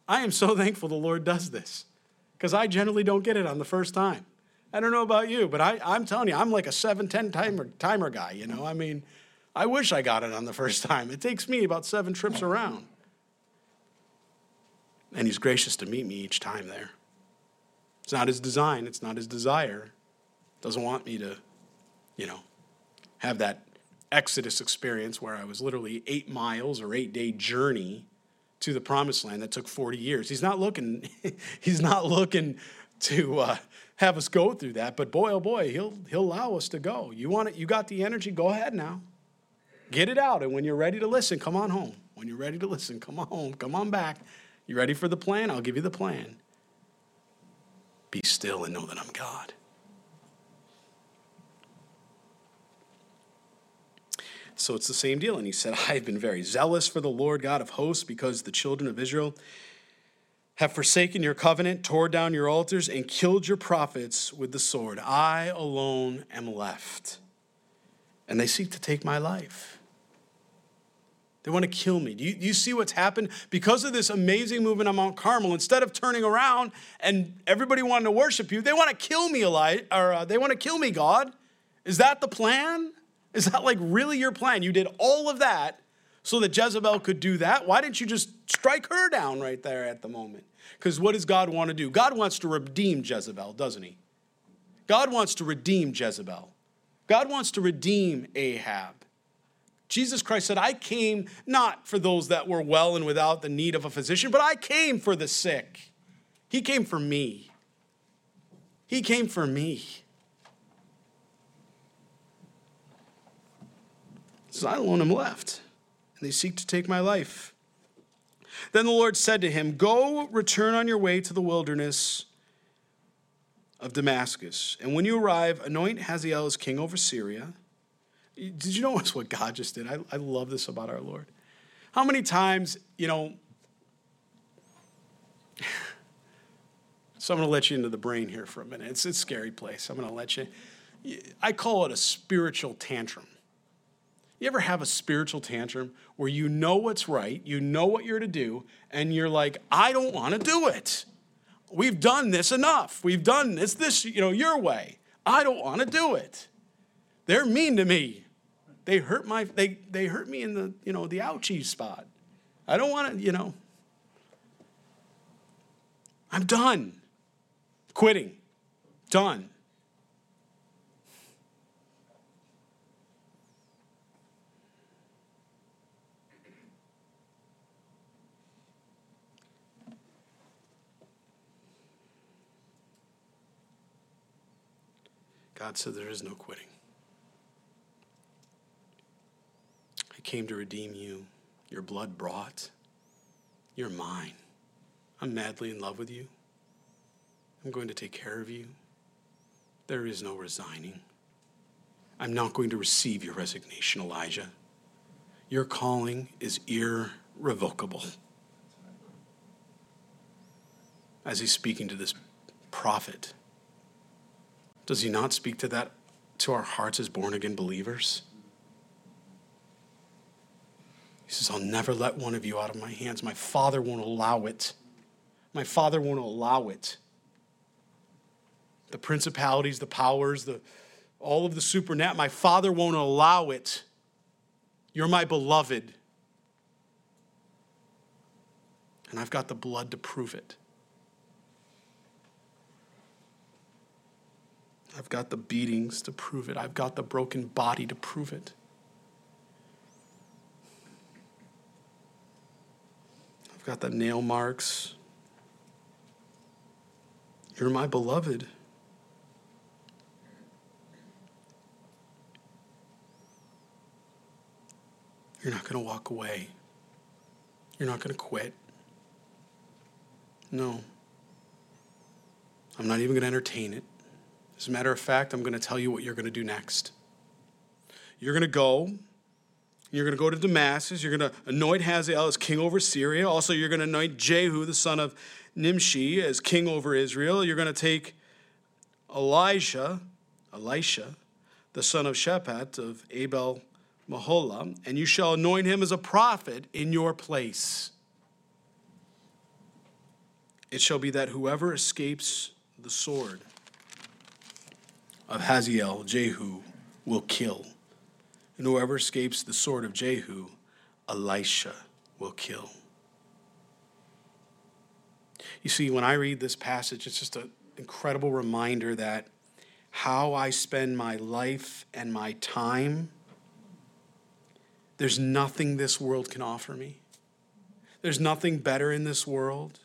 I am so thankful the Lord does this because I generally don't get it on the first time. I don't know about you, but I, I'm telling you, I'm like a 7, 10 timer, timer guy, you know? I mean, I wish I got it on the first time. It takes me about seven trips around. And he's gracious to meet me each time there. It's not his design, it's not his desire. Doesn't want me to, you know, have that Exodus experience where I was literally eight miles or eight day journey to the promised land that took 40 years. He's not looking, he's not looking to uh, have us go through that, but boy, oh boy, he'll, he'll allow us to go. You want it, you got the energy, go ahead now. Get it out. And when you're ready to listen, come on home. When you're ready to listen, come on home. Come on back. You ready for the plan? I'll give you the plan. Be still and know that I'm God. So it's the same deal. And he said, I have been very zealous for the Lord God of hosts because the children of Israel have forsaken your covenant, tore down your altars, and killed your prophets with the sword. I alone am left. And they seek to take my life. They want to kill me. Do you, do you, see what's happened? Because of this amazing movement on Mount Carmel, instead of turning around and everybody wanting to worship you, they want to kill me, Eli, or uh, they want to kill me, God. Is that the plan? Is that like really your plan? You did all of that so that Jezebel could do that? Why didn't you just strike her down right there at the moment? Because what does God want to do? God wants to redeem Jezebel, doesn't he? God wants to redeem Jezebel. God wants to redeem Ahab. Jesus Christ said, I came not for those that were well and without the need of a physician, but I came for the sick. He came for me. He came for me. I alone am left, and they seek to take my life. Then the Lord said to him, Go, return on your way to the wilderness of Damascus. And when you arrive, anoint Hazael as king over Syria. Did you notice what God just did? I, I love this about our Lord. How many times, you know, so I'm going to let you into the brain here for a minute. It's a scary place. I'm going to let you. I call it a spiritual tantrum. You ever have a spiritual tantrum where you know what's right, you know what you're to do, and you're like, I don't want to do it. We've done this enough. We've done this, this, you know, your way. I don't want to do it. They're mean to me. They hurt my they they hurt me in the, you know, the ouchie spot. I don't want to, you know. I'm done. Quitting. Done. God said there is no quitting. I came to redeem you. Your blood brought. You're mine. I'm madly in love with you. I'm going to take care of you. There is no resigning. I'm not going to receive your resignation, Elijah. Your calling is irrevocable. As he's speaking to this prophet, does he not speak to that to our hearts as born again believers? He says, I'll never let one of you out of my hands. My Father won't allow it. My Father won't allow it. The principalities, the powers, the all of the supernat, my Father won't allow it. You're my beloved. And I've got the blood to prove it. I've got the beatings to prove it. I've got the broken body to prove it. I've got the nail marks. You're my beloved. You're not going to walk away. You're not going to quit. No. I'm not even going to entertain it. As a matter of fact, I'm going to tell you what you're going to do next. You're going to go. You're going to go to Damascus. You're going to anoint Hazael as king over Syria. Also, you're going to anoint Jehu, the son of Nimshi, as king over Israel. You're going to take Elijah, Elisha, the son of Shaphat of Abel Meholah, and you shall anoint him as a prophet in your place. It shall be that whoever escapes the sword of Hazael, Jehu, will kill. And whoever escapes the sword of Jehu, Elisha will kill. You see, when I read this passage, it's just an incredible reminder that how I spend my life and my time, there's nothing this world can offer me. There's nothing better in this world.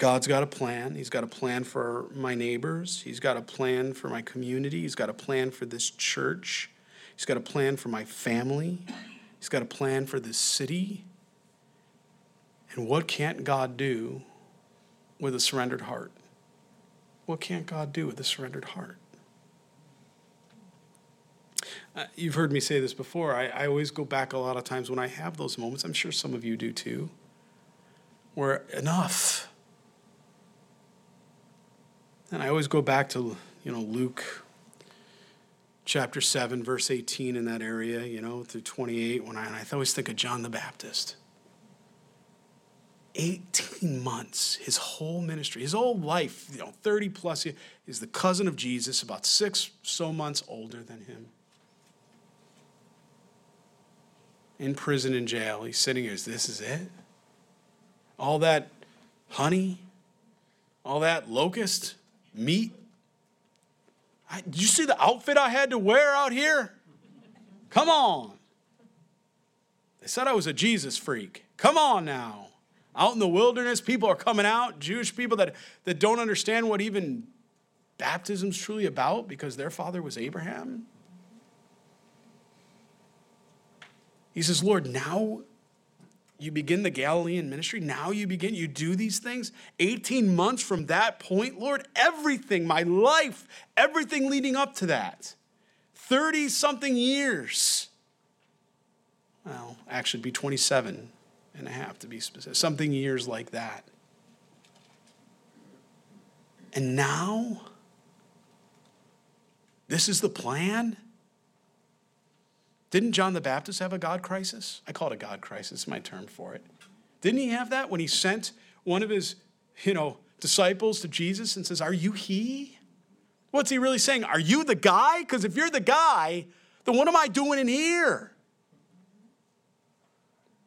God's got a plan. He's got a plan for my neighbors. He's got a plan for my community. He's got a plan for this church. He's got a plan for my family. He's got a plan for this city. And what can't God do with a surrendered heart? What can't God do with a surrendered heart? Uh, you've heard me say this before. I, I always go back a lot of times when I have those moments. I'm sure some of you do too. Where enough and I always go back to, you know, Luke chapter 7, verse 18 in that area, you know, through 28, when I, I always think of John the Baptist. 18 months, his whole ministry, his whole life, you know, 30 plus years, is the cousin of Jesus, about six so months older than him. In prison, in jail, he's sitting here, this is it? All that honey, all that locust, meat. I, you see the outfit I had to wear out here? Come on. They said I was a Jesus freak. Come on now. Out in the wilderness, people are coming out, Jewish people that, that don't understand what even baptism's truly about because their father was Abraham. He says, Lord, now you begin the Galilean ministry. Now you begin, you do these things. 18 months from that point, Lord, everything, my life, everything leading up to that. 30 something years. Well, actually, be 27 and a half to be specific. Something years like that. And now, this is the plan? Didn't John the Baptist have a God crisis? I call it a God crisis, my term for it. Didn't he have that when he sent one of his, you know, disciples to Jesus and says, Are you he? What's he really saying? Are you the guy? Because if you're the guy, then what am I doing in here?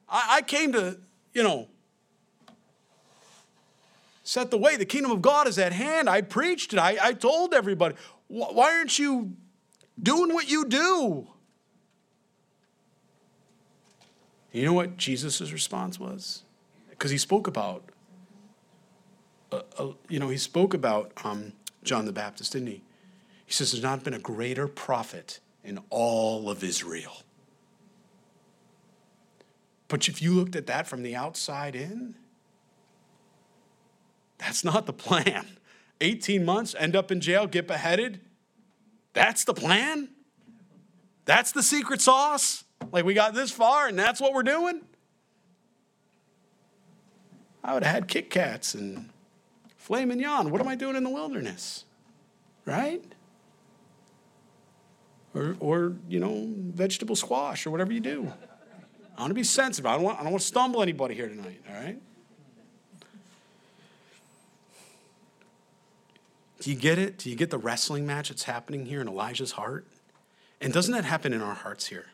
I, I came to, you know, set the way. The kingdom of God is at hand. I preached it. I, I told everybody. Why aren't you doing what you do? You know what Jesus' response was? Because he spoke about, uh, uh, you know, he spoke about um, John the Baptist, didn't he? He says, There's not been a greater prophet in all of Israel. But if you looked at that from the outside in, that's not the plan. 18 months, end up in jail, get beheaded. That's the plan? That's the secret sauce? Like we got this far and that's what we're doing? I would have had Kit Kats and filet mignon. What am I doing in the wilderness? Right? Or, or you know, vegetable squash or whatever you do. I want to be sensitive. I don't want, I don't want to stumble anybody here tonight, all right? Do you get it? Do you get the wrestling match that's happening here in Elijah's heart? And doesn't that happen in our hearts here?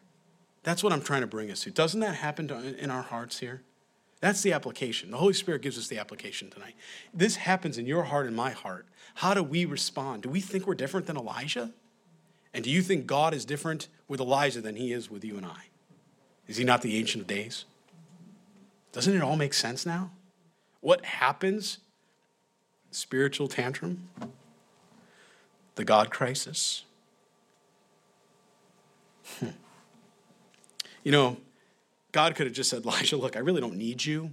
That's what I'm trying to bring us to. Doesn't that happen to, in our hearts here? That's the application. The Holy Spirit gives us the application tonight. This happens in your heart and my heart. How do we respond? Do we think we're different than Elijah? And do you think God is different with Elijah than he is with you and I? Is he not the Ancient of Days? Doesn't it all make sense now? What happens? Spiritual tantrum, the God crisis. Hmm. You know, God could have just said, Elijah, look, I really don't need you.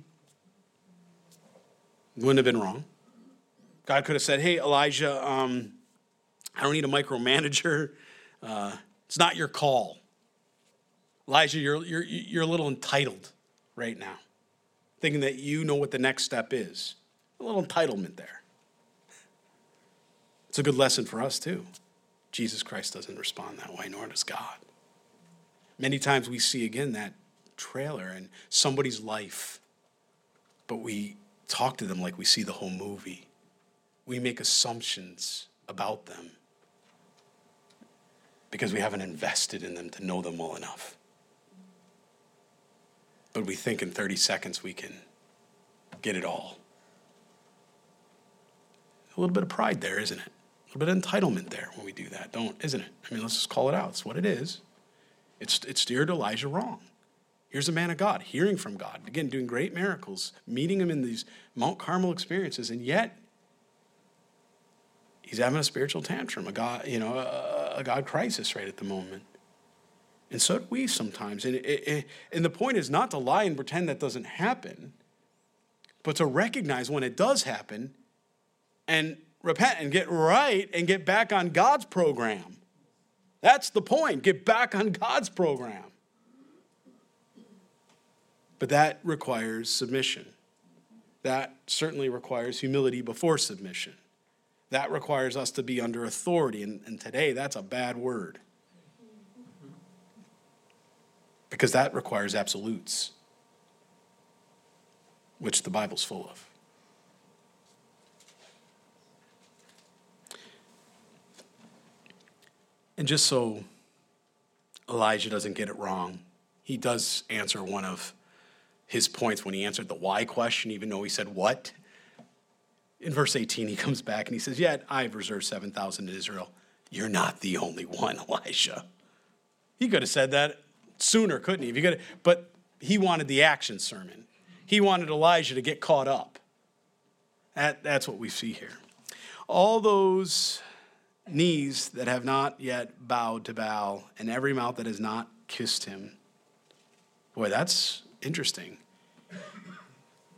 Wouldn't have been wrong. God could have said, hey, Elijah, um, I don't need a micromanager. Uh, it's not your call. Elijah, you're, you're, you're a little entitled right now, thinking that you know what the next step is. A little entitlement there. It's a good lesson for us, too. Jesus Christ doesn't respond that way, nor does God. Many times we see again that trailer and somebody's life, but we talk to them like we see the whole movie. We make assumptions about them because we haven't invested in them to know them well enough. But we think in 30 seconds we can get it all. A little bit of pride there, isn't it? A little bit of entitlement there when we do that, don't, isn't it? I mean, let's just call it out. It's what it is. It's, it steered Elijah wrong. Here's a man of God, hearing from God, again, doing great miracles, meeting him in these Mount Carmel experiences, and yet he's having a spiritual tantrum, a God, you know, a, a God crisis right at the moment. And so do we sometimes. And, and the point is not to lie and pretend that doesn't happen, but to recognize when it does happen and repent and get right and get back on God's program. That's the point. Get back on God's program. But that requires submission. That certainly requires humility before submission. That requires us to be under authority. And, and today, that's a bad word. Because that requires absolutes, which the Bible's full of. And just so Elijah doesn't get it wrong, he does answer one of his points when he answered the why question, even though he said what. In verse 18, he comes back and he says, Yet I've reserved 7,000 in Israel. You're not the only one, Elijah. He could have said that sooner, couldn't he? If he could but he wanted the action sermon. He wanted Elijah to get caught up. That, that's what we see here. All those knees that have not yet bowed to Baal, and every mouth that has not kissed him. Boy, that's interesting.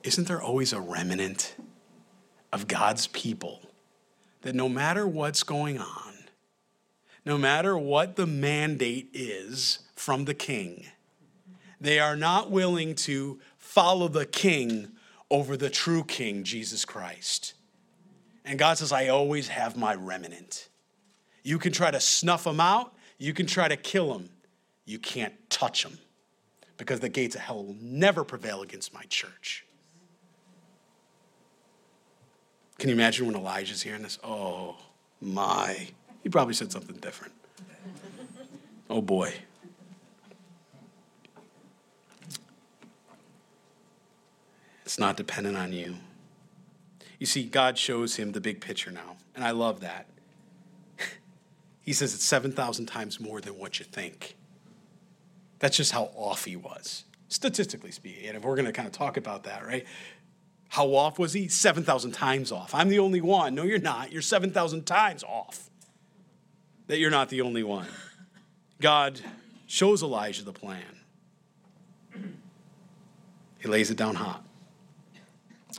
Isn't there always a remnant of God's people that no matter what's going on, no matter what the mandate is from the king, they are not willing to follow the king over the true king, Jesus Christ. And God says, I always have my remnant. You can try to snuff them out, you can try to kill them, you can't touch them because the gates of hell will never prevail against my church. Can you imagine when Elijah's hearing this? Oh my. He probably said something different. Oh boy. It's not dependent on you. You see, God shows him the big picture now, and I love that. He says it's 7,000 times more than what you think. That's just how off he was, statistically speaking. And if we're going to kind of talk about that, right? How off was he? 7,000 times off. I'm the only one. No, you're not. You're 7,000 times off. That you're not the only one. God shows Elijah the plan. He lays it down hot.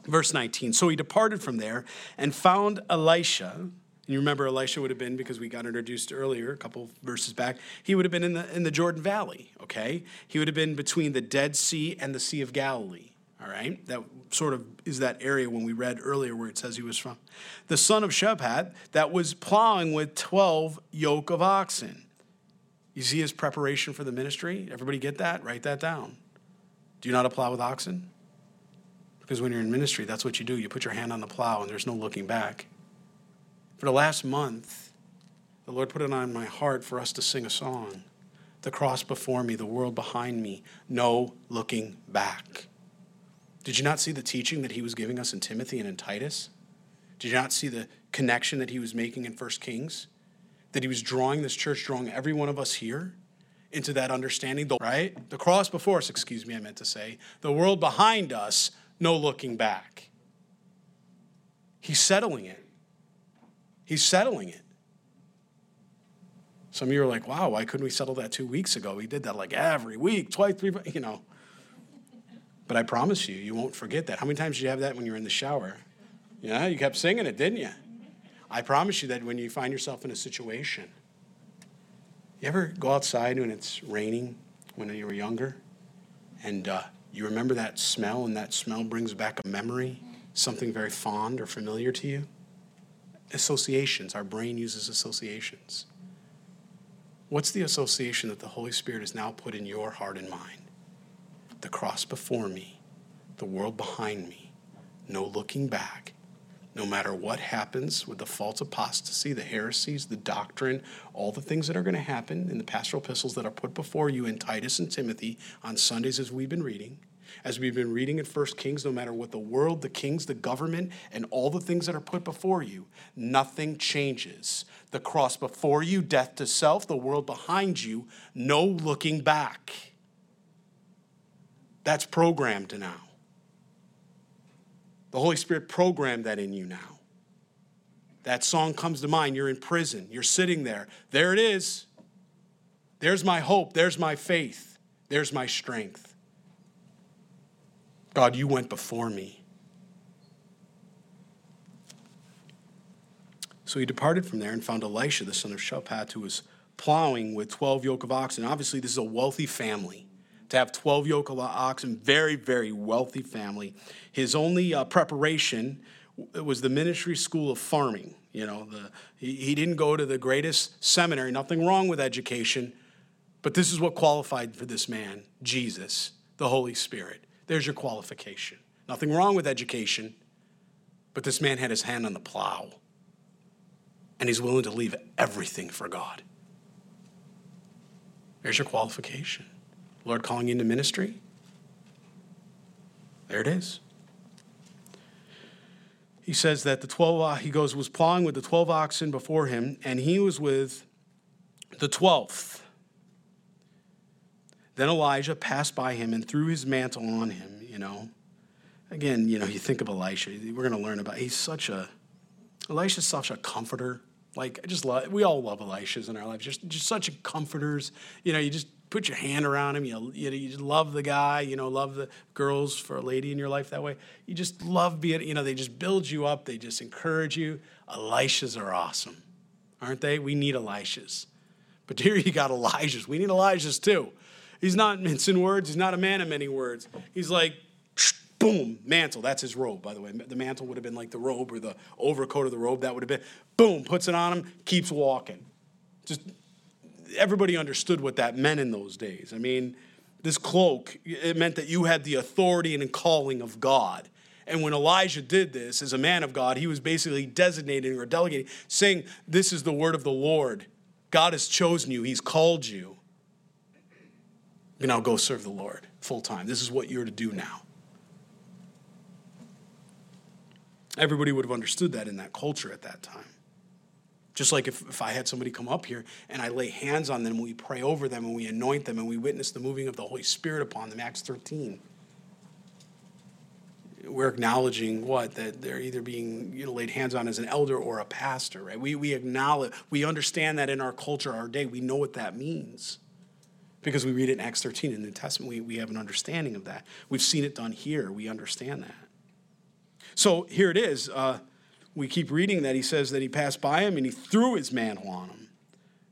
Verse 19 So he departed from there and found Elisha and you remember Elisha would have been, because we got introduced earlier, a couple verses back, he would have been in the, in the Jordan Valley, okay? He would have been between the Dead Sea and the Sea of Galilee, all right? That sort of is that area when we read earlier where it says he was from. The son of Shaphat that was plowing with 12 yoke of oxen. You see his preparation for the ministry? Everybody get that? Write that down. Do you not plow with oxen? Because when you're in ministry, that's what you do. You put your hand on the plow and there's no looking back. For the last month, the Lord put it on my heart for us to sing a song The cross before me, the world behind me, no looking back. Did you not see the teaching that he was giving us in Timothy and in Titus? Did you not see the connection that he was making in 1 Kings? That he was drawing this church, drawing every one of us here into that understanding, the, right? The cross before us, excuse me, I meant to say, the world behind us, no looking back. He's settling it. He's settling it. Some of you are like, wow, why couldn't we settle that two weeks ago? We did that like every week, twice, three, you know. But I promise you, you won't forget that. How many times did you have that when you were in the shower? Yeah, you kept singing it, didn't you? I promise you that when you find yourself in a situation, you ever go outside when it's raining when you were younger and uh, you remember that smell and that smell brings back a memory, something very fond or familiar to you? Associations. Our brain uses associations. What's the association that the Holy Spirit has now put in your heart and mind? The cross before me, the world behind me, no looking back. No matter what happens with the false apostasy, the heresies, the doctrine, all the things that are going to happen in the pastoral epistles that are put before you in Titus and Timothy on Sundays as we've been reading, as we've been reading in First Kings, no matter what the world, the kings, the government, and all the things that are put before you, nothing changes. The cross before you, death to self, the world behind you, no looking back. That's programmed now. The Holy Spirit programmed that in you now. That song comes to mind. You're in prison, you're sitting there. There it is. There's my hope, there's my faith, there's my strength. God, you went before me. So he departed from there and found Elisha, the son of Shaphat, who was plowing with 12 yoke of oxen. Obviously, this is a wealthy family. To have 12 yoke of oxen, very, very wealthy family. His only uh, preparation was the ministry school of farming. You know, the, he, he didn't go to the greatest seminary, nothing wrong with education, but this is what qualified for this man Jesus, the Holy Spirit. There's your qualification. Nothing wrong with education, but this man had his hand on the plow and he's willing to leave everything for God. There's your qualification. Lord calling you into ministry. There it is. He says that the 12, uh, he goes, was plowing with the 12 oxen before him, and he was with the 12th. Then Elijah passed by him and threw his mantle on him, you know. Again, you know, you think of Elisha, we're going to learn about, he's such a, Elisha's such a comforter. Like, I just love, we all love Elishas in our lives, just, just such a comforters. You know, you just put your hand around him. You, you, you love the guy, you know, love the girls for a lady in your life that way. You just love being, you know, they just build you up, they just encourage you. Elishas are awesome, aren't they? We need Elishas. But here you got Elijahs. We need Elijahs too. He's not mincing words, he's not a man of many words. He's like, boom, mantle. That's his robe, by the way. The mantle would have been like the robe or the overcoat of the robe. That would have been, boom, puts it on him, keeps walking. Just everybody understood what that meant in those days. I mean, this cloak, it meant that you had the authority and calling of God. And when Elijah did this as a man of God, he was basically designating or delegating, saying, This is the word of the Lord. God has chosen you, He's called you. You now go serve the Lord full time. This is what you're to do now. Everybody would have understood that in that culture at that time. Just like if, if I had somebody come up here and I lay hands on them, we pray over them and we anoint them and we witness the moving of the Holy Spirit upon them, Acts 13. We're acknowledging what? That they're either being you know, laid hands on as an elder or a pastor, right? We, we acknowledge, we understand that in our culture, our day, we know what that means because we read it in Acts 13 in the New Testament. We, we have an understanding of that. We've seen it done here. We understand that. So here it is. Uh, we keep reading that he says that he passed by him and he threw his mantle on him.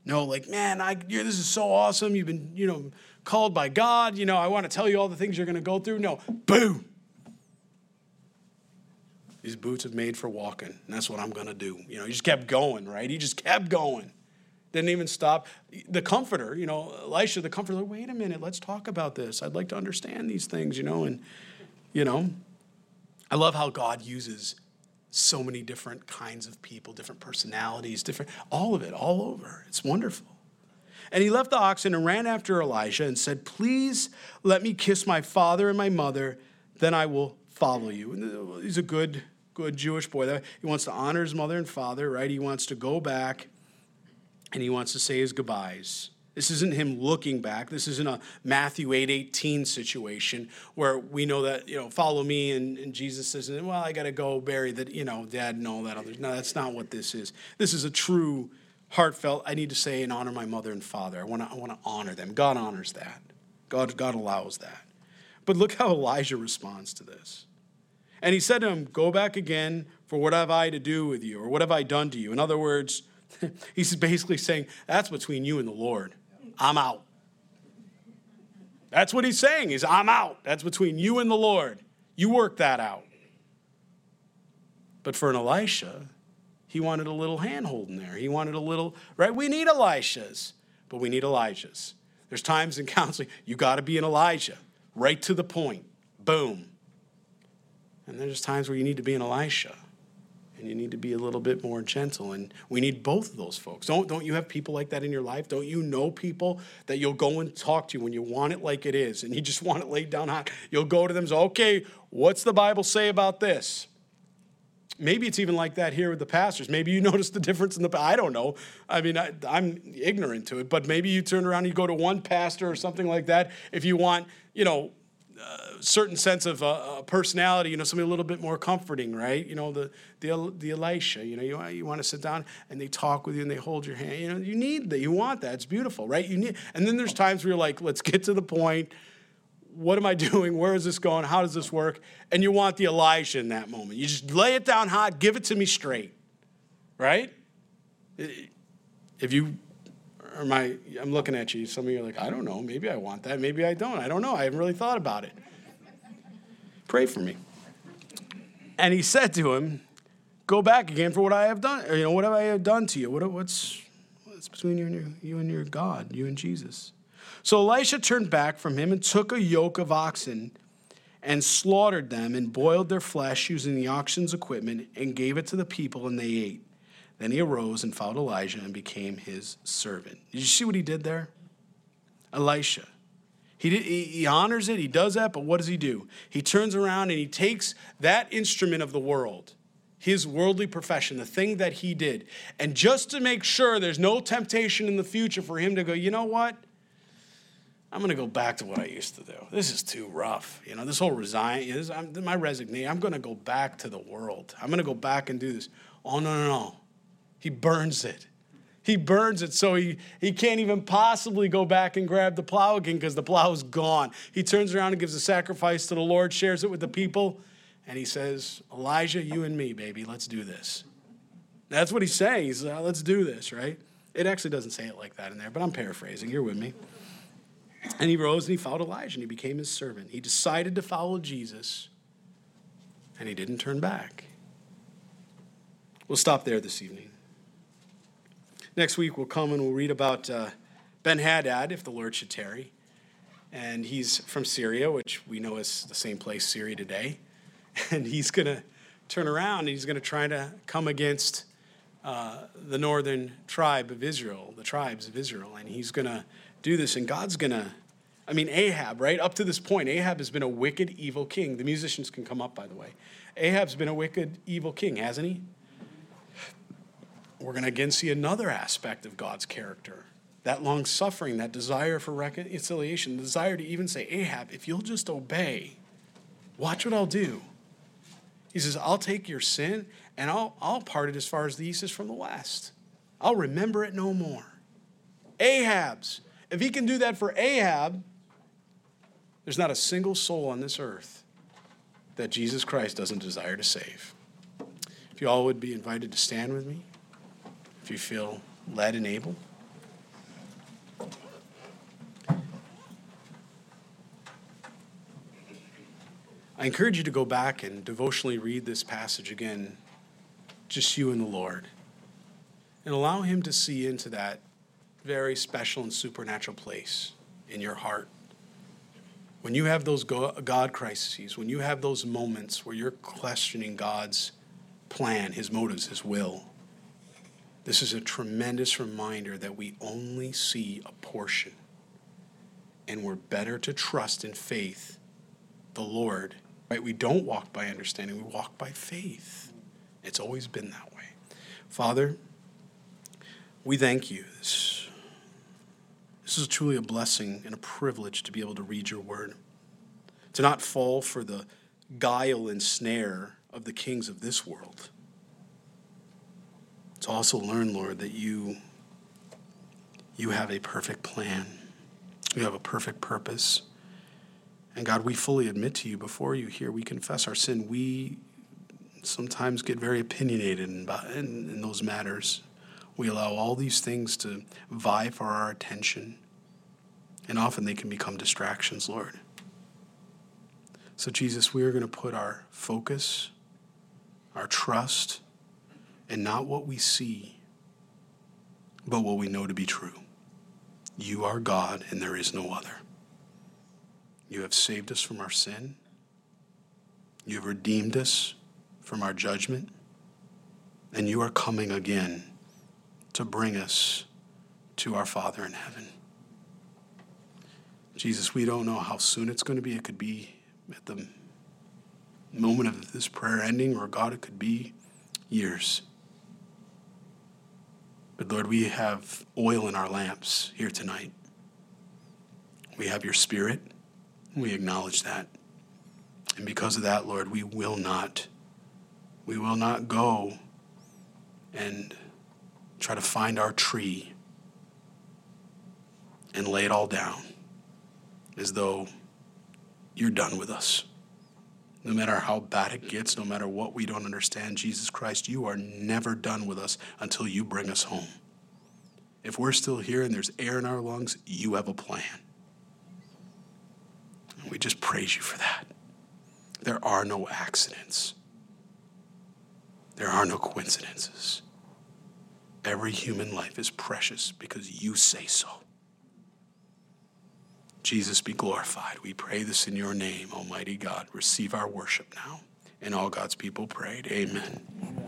No, like, man, I, this is so awesome. You've been, you know, called by God. You know, I want to tell you all the things you're going to go through. No, boom. These boots are made for walking, and that's what I'm going to do. You know, he just kept going, right? He just kept going. Didn't even stop. The comforter, you know, Elisha, the comforter, wait a minute, let's talk about this. I'd like to understand these things, you know, and, you know, I love how God uses so many different kinds of people, different personalities, different, all of it, all over. It's wonderful. And he left the oxen and ran after Elijah and said, Please let me kiss my father and my mother, then I will follow you. And uh, he's a good, good Jewish boy. He wants to honor his mother and father, right? He wants to go back and he wants to say his goodbyes. This isn't him looking back. This isn't a Matthew 8 18 situation where we know that, you know, follow me and, and Jesus says, well, I got to go bury that, you know, dad and all that other. No, that's not what this is. This is a true heartfelt, I need to say and honor my mother and father. I want to I want to honor them. God honors that. God, God allows that. But look how Elijah responds to this. And he said to him, Go back again, for what have I to do with you? Or what have I done to you? In other words, he's basically saying, That's between you and the Lord. I'm out. That's what he's saying, is I'm out. That's between you and the Lord. You work that out. But for an Elisha, he wanted a little handhold in there. He wanted a little, right? We need Elishas, but we need Elijahs. There's times in counseling, you got to be an Elijah, right to the point. Boom. And there's times where you need to be an Elisha and you need to be a little bit more gentle. And we need both of those folks. Don't, don't you have people like that in your life? Don't you know people that you'll go and talk to when you want it like it is and you just want it laid down hot? You'll go to them and say, okay, what's the Bible say about this? Maybe it's even like that here with the pastors. Maybe you notice the difference in the. I don't know. I mean, I, am ignorant to it, but maybe you turn around and you go to one pastor or something like that. If you want, you know, certain sense of uh, personality, you know, something a little bit more comforting, right? You know, the the the Elisha, you know, you you want to sit down and they talk with you and they hold your hand. You know, you need that. You want that. It's beautiful, right? You need. And then there's times where you're like, let's get to the point what am I doing? Where is this going? How does this work? And you want the Elijah in that moment. You just lay it down hot, give it to me straight. Right? If you or my I'm looking at you, some of you are like, I don't know, maybe I want that, maybe I don't. I don't know. I haven't really thought about it. Pray for me. And he said to him, Go back again for what I have done. Or, you know, what have I done to you? What, what's, what's between you and your, you and your God, you and Jesus? So Elisha turned back from him and took a yoke of oxen and slaughtered them and boiled their flesh using the oxen's equipment and gave it to the people and they ate. Then he arose and followed Elijah and became his servant. Did you see what he did there? Elisha. He, did, he, he honors it, he does that, but what does he do? He turns around and he takes that instrument of the world, his worldly profession, the thing that he did, and just to make sure there's no temptation in the future for him to go, you know what? I'm going to go back to what I used to do. This is too rough. You know, this whole resign, I'm, my resignation, I'm going to go back to the world. I'm going to go back and do this. Oh, no, no, no. He burns it. He burns it so he, he can't even possibly go back and grab the plow again because the plow is gone. He turns around and gives a sacrifice to the Lord, shares it with the people, and he says, Elijah, you and me, baby, let's do this. That's what he's saying. He's like, let's do this, right? It actually doesn't say it like that in there, but I'm paraphrasing. You're with me. And he rose and he followed Elijah and he became his servant. He decided to follow Jesus and he didn't turn back. We'll stop there this evening. Next week we'll come and we'll read about uh, Ben Hadad, if the Lord should tarry. And he's from Syria, which we know is the same place, Syria today. And he's going to turn around and he's going to try to come against uh, the northern tribe of Israel, the tribes of Israel. And he's going to do this, and God's gonna. I mean, Ahab, right? Up to this point, Ahab has been a wicked, evil king. The musicians can come up, by the way. Ahab's been a wicked, evil king, hasn't he? We're going to again see another aspect of God's character that long suffering, that desire for reconciliation, the desire to even say, Ahab, if you'll just obey, watch what I'll do. He says, I'll take your sin and I'll, I'll part it as far as the east is from the west. I'll remember it no more. Ahab's if he can do that for Ahab, there's not a single soul on this earth that Jesus Christ doesn't desire to save. If you all would be invited to stand with me, if you feel led and able. I encourage you to go back and devotionally read this passage again, just you and the Lord, and allow Him to see into that very special and supernatural place in your heart. When you have those God crises, when you have those moments where you're questioning God's plan, His motives, His will, this is a tremendous reminder that we only see a portion. And we're better to trust in faith the Lord. Right? We don't walk by understanding, we walk by faith. It's always been that way. Father, we thank you. This this is truly a blessing and a privilege to be able to read your word, to not fall for the guile and snare of the kings of this world. To also learn, Lord, that you You have a perfect plan. You have a perfect purpose. And God, we fully admit to you before you here, we confess our sin. We sometimes get very opinionated in, in, in those matters. We allow all these things to vie for our attention. And often they can become distractions, Lord. So, Jesus, we are going to put our focus, our trust, and not what we see, but what we know to be true. You are God, and there is no other. You have saved us from our sin. You have redeemed us from our judgment. And you are coming again to bring us to our Father in heaven. Jesus, we don't know how soon it's going to be. It could be at the moment of this prayer ending, or God, it could be years. But Lord, we have oil in our lamps here tonight. We have your spirit. We acknowledge that. And because of that, Lord, we will not, we will not go and try to find our tree and lay it all down as though you're done with us. No matter how bad it gets, no matter what we don't understand, Jesus Christ, you are never done with us until you bring us home. If we're still here and there's air in our lungs, you have a plan. And we just praise you for that. There are no accidents, there are no coincidences. Every human life is precious because you say so. Jesus be glorified. We pray this in your name, Almighty God. Receive our worship now. And all God's people prayed, Amen.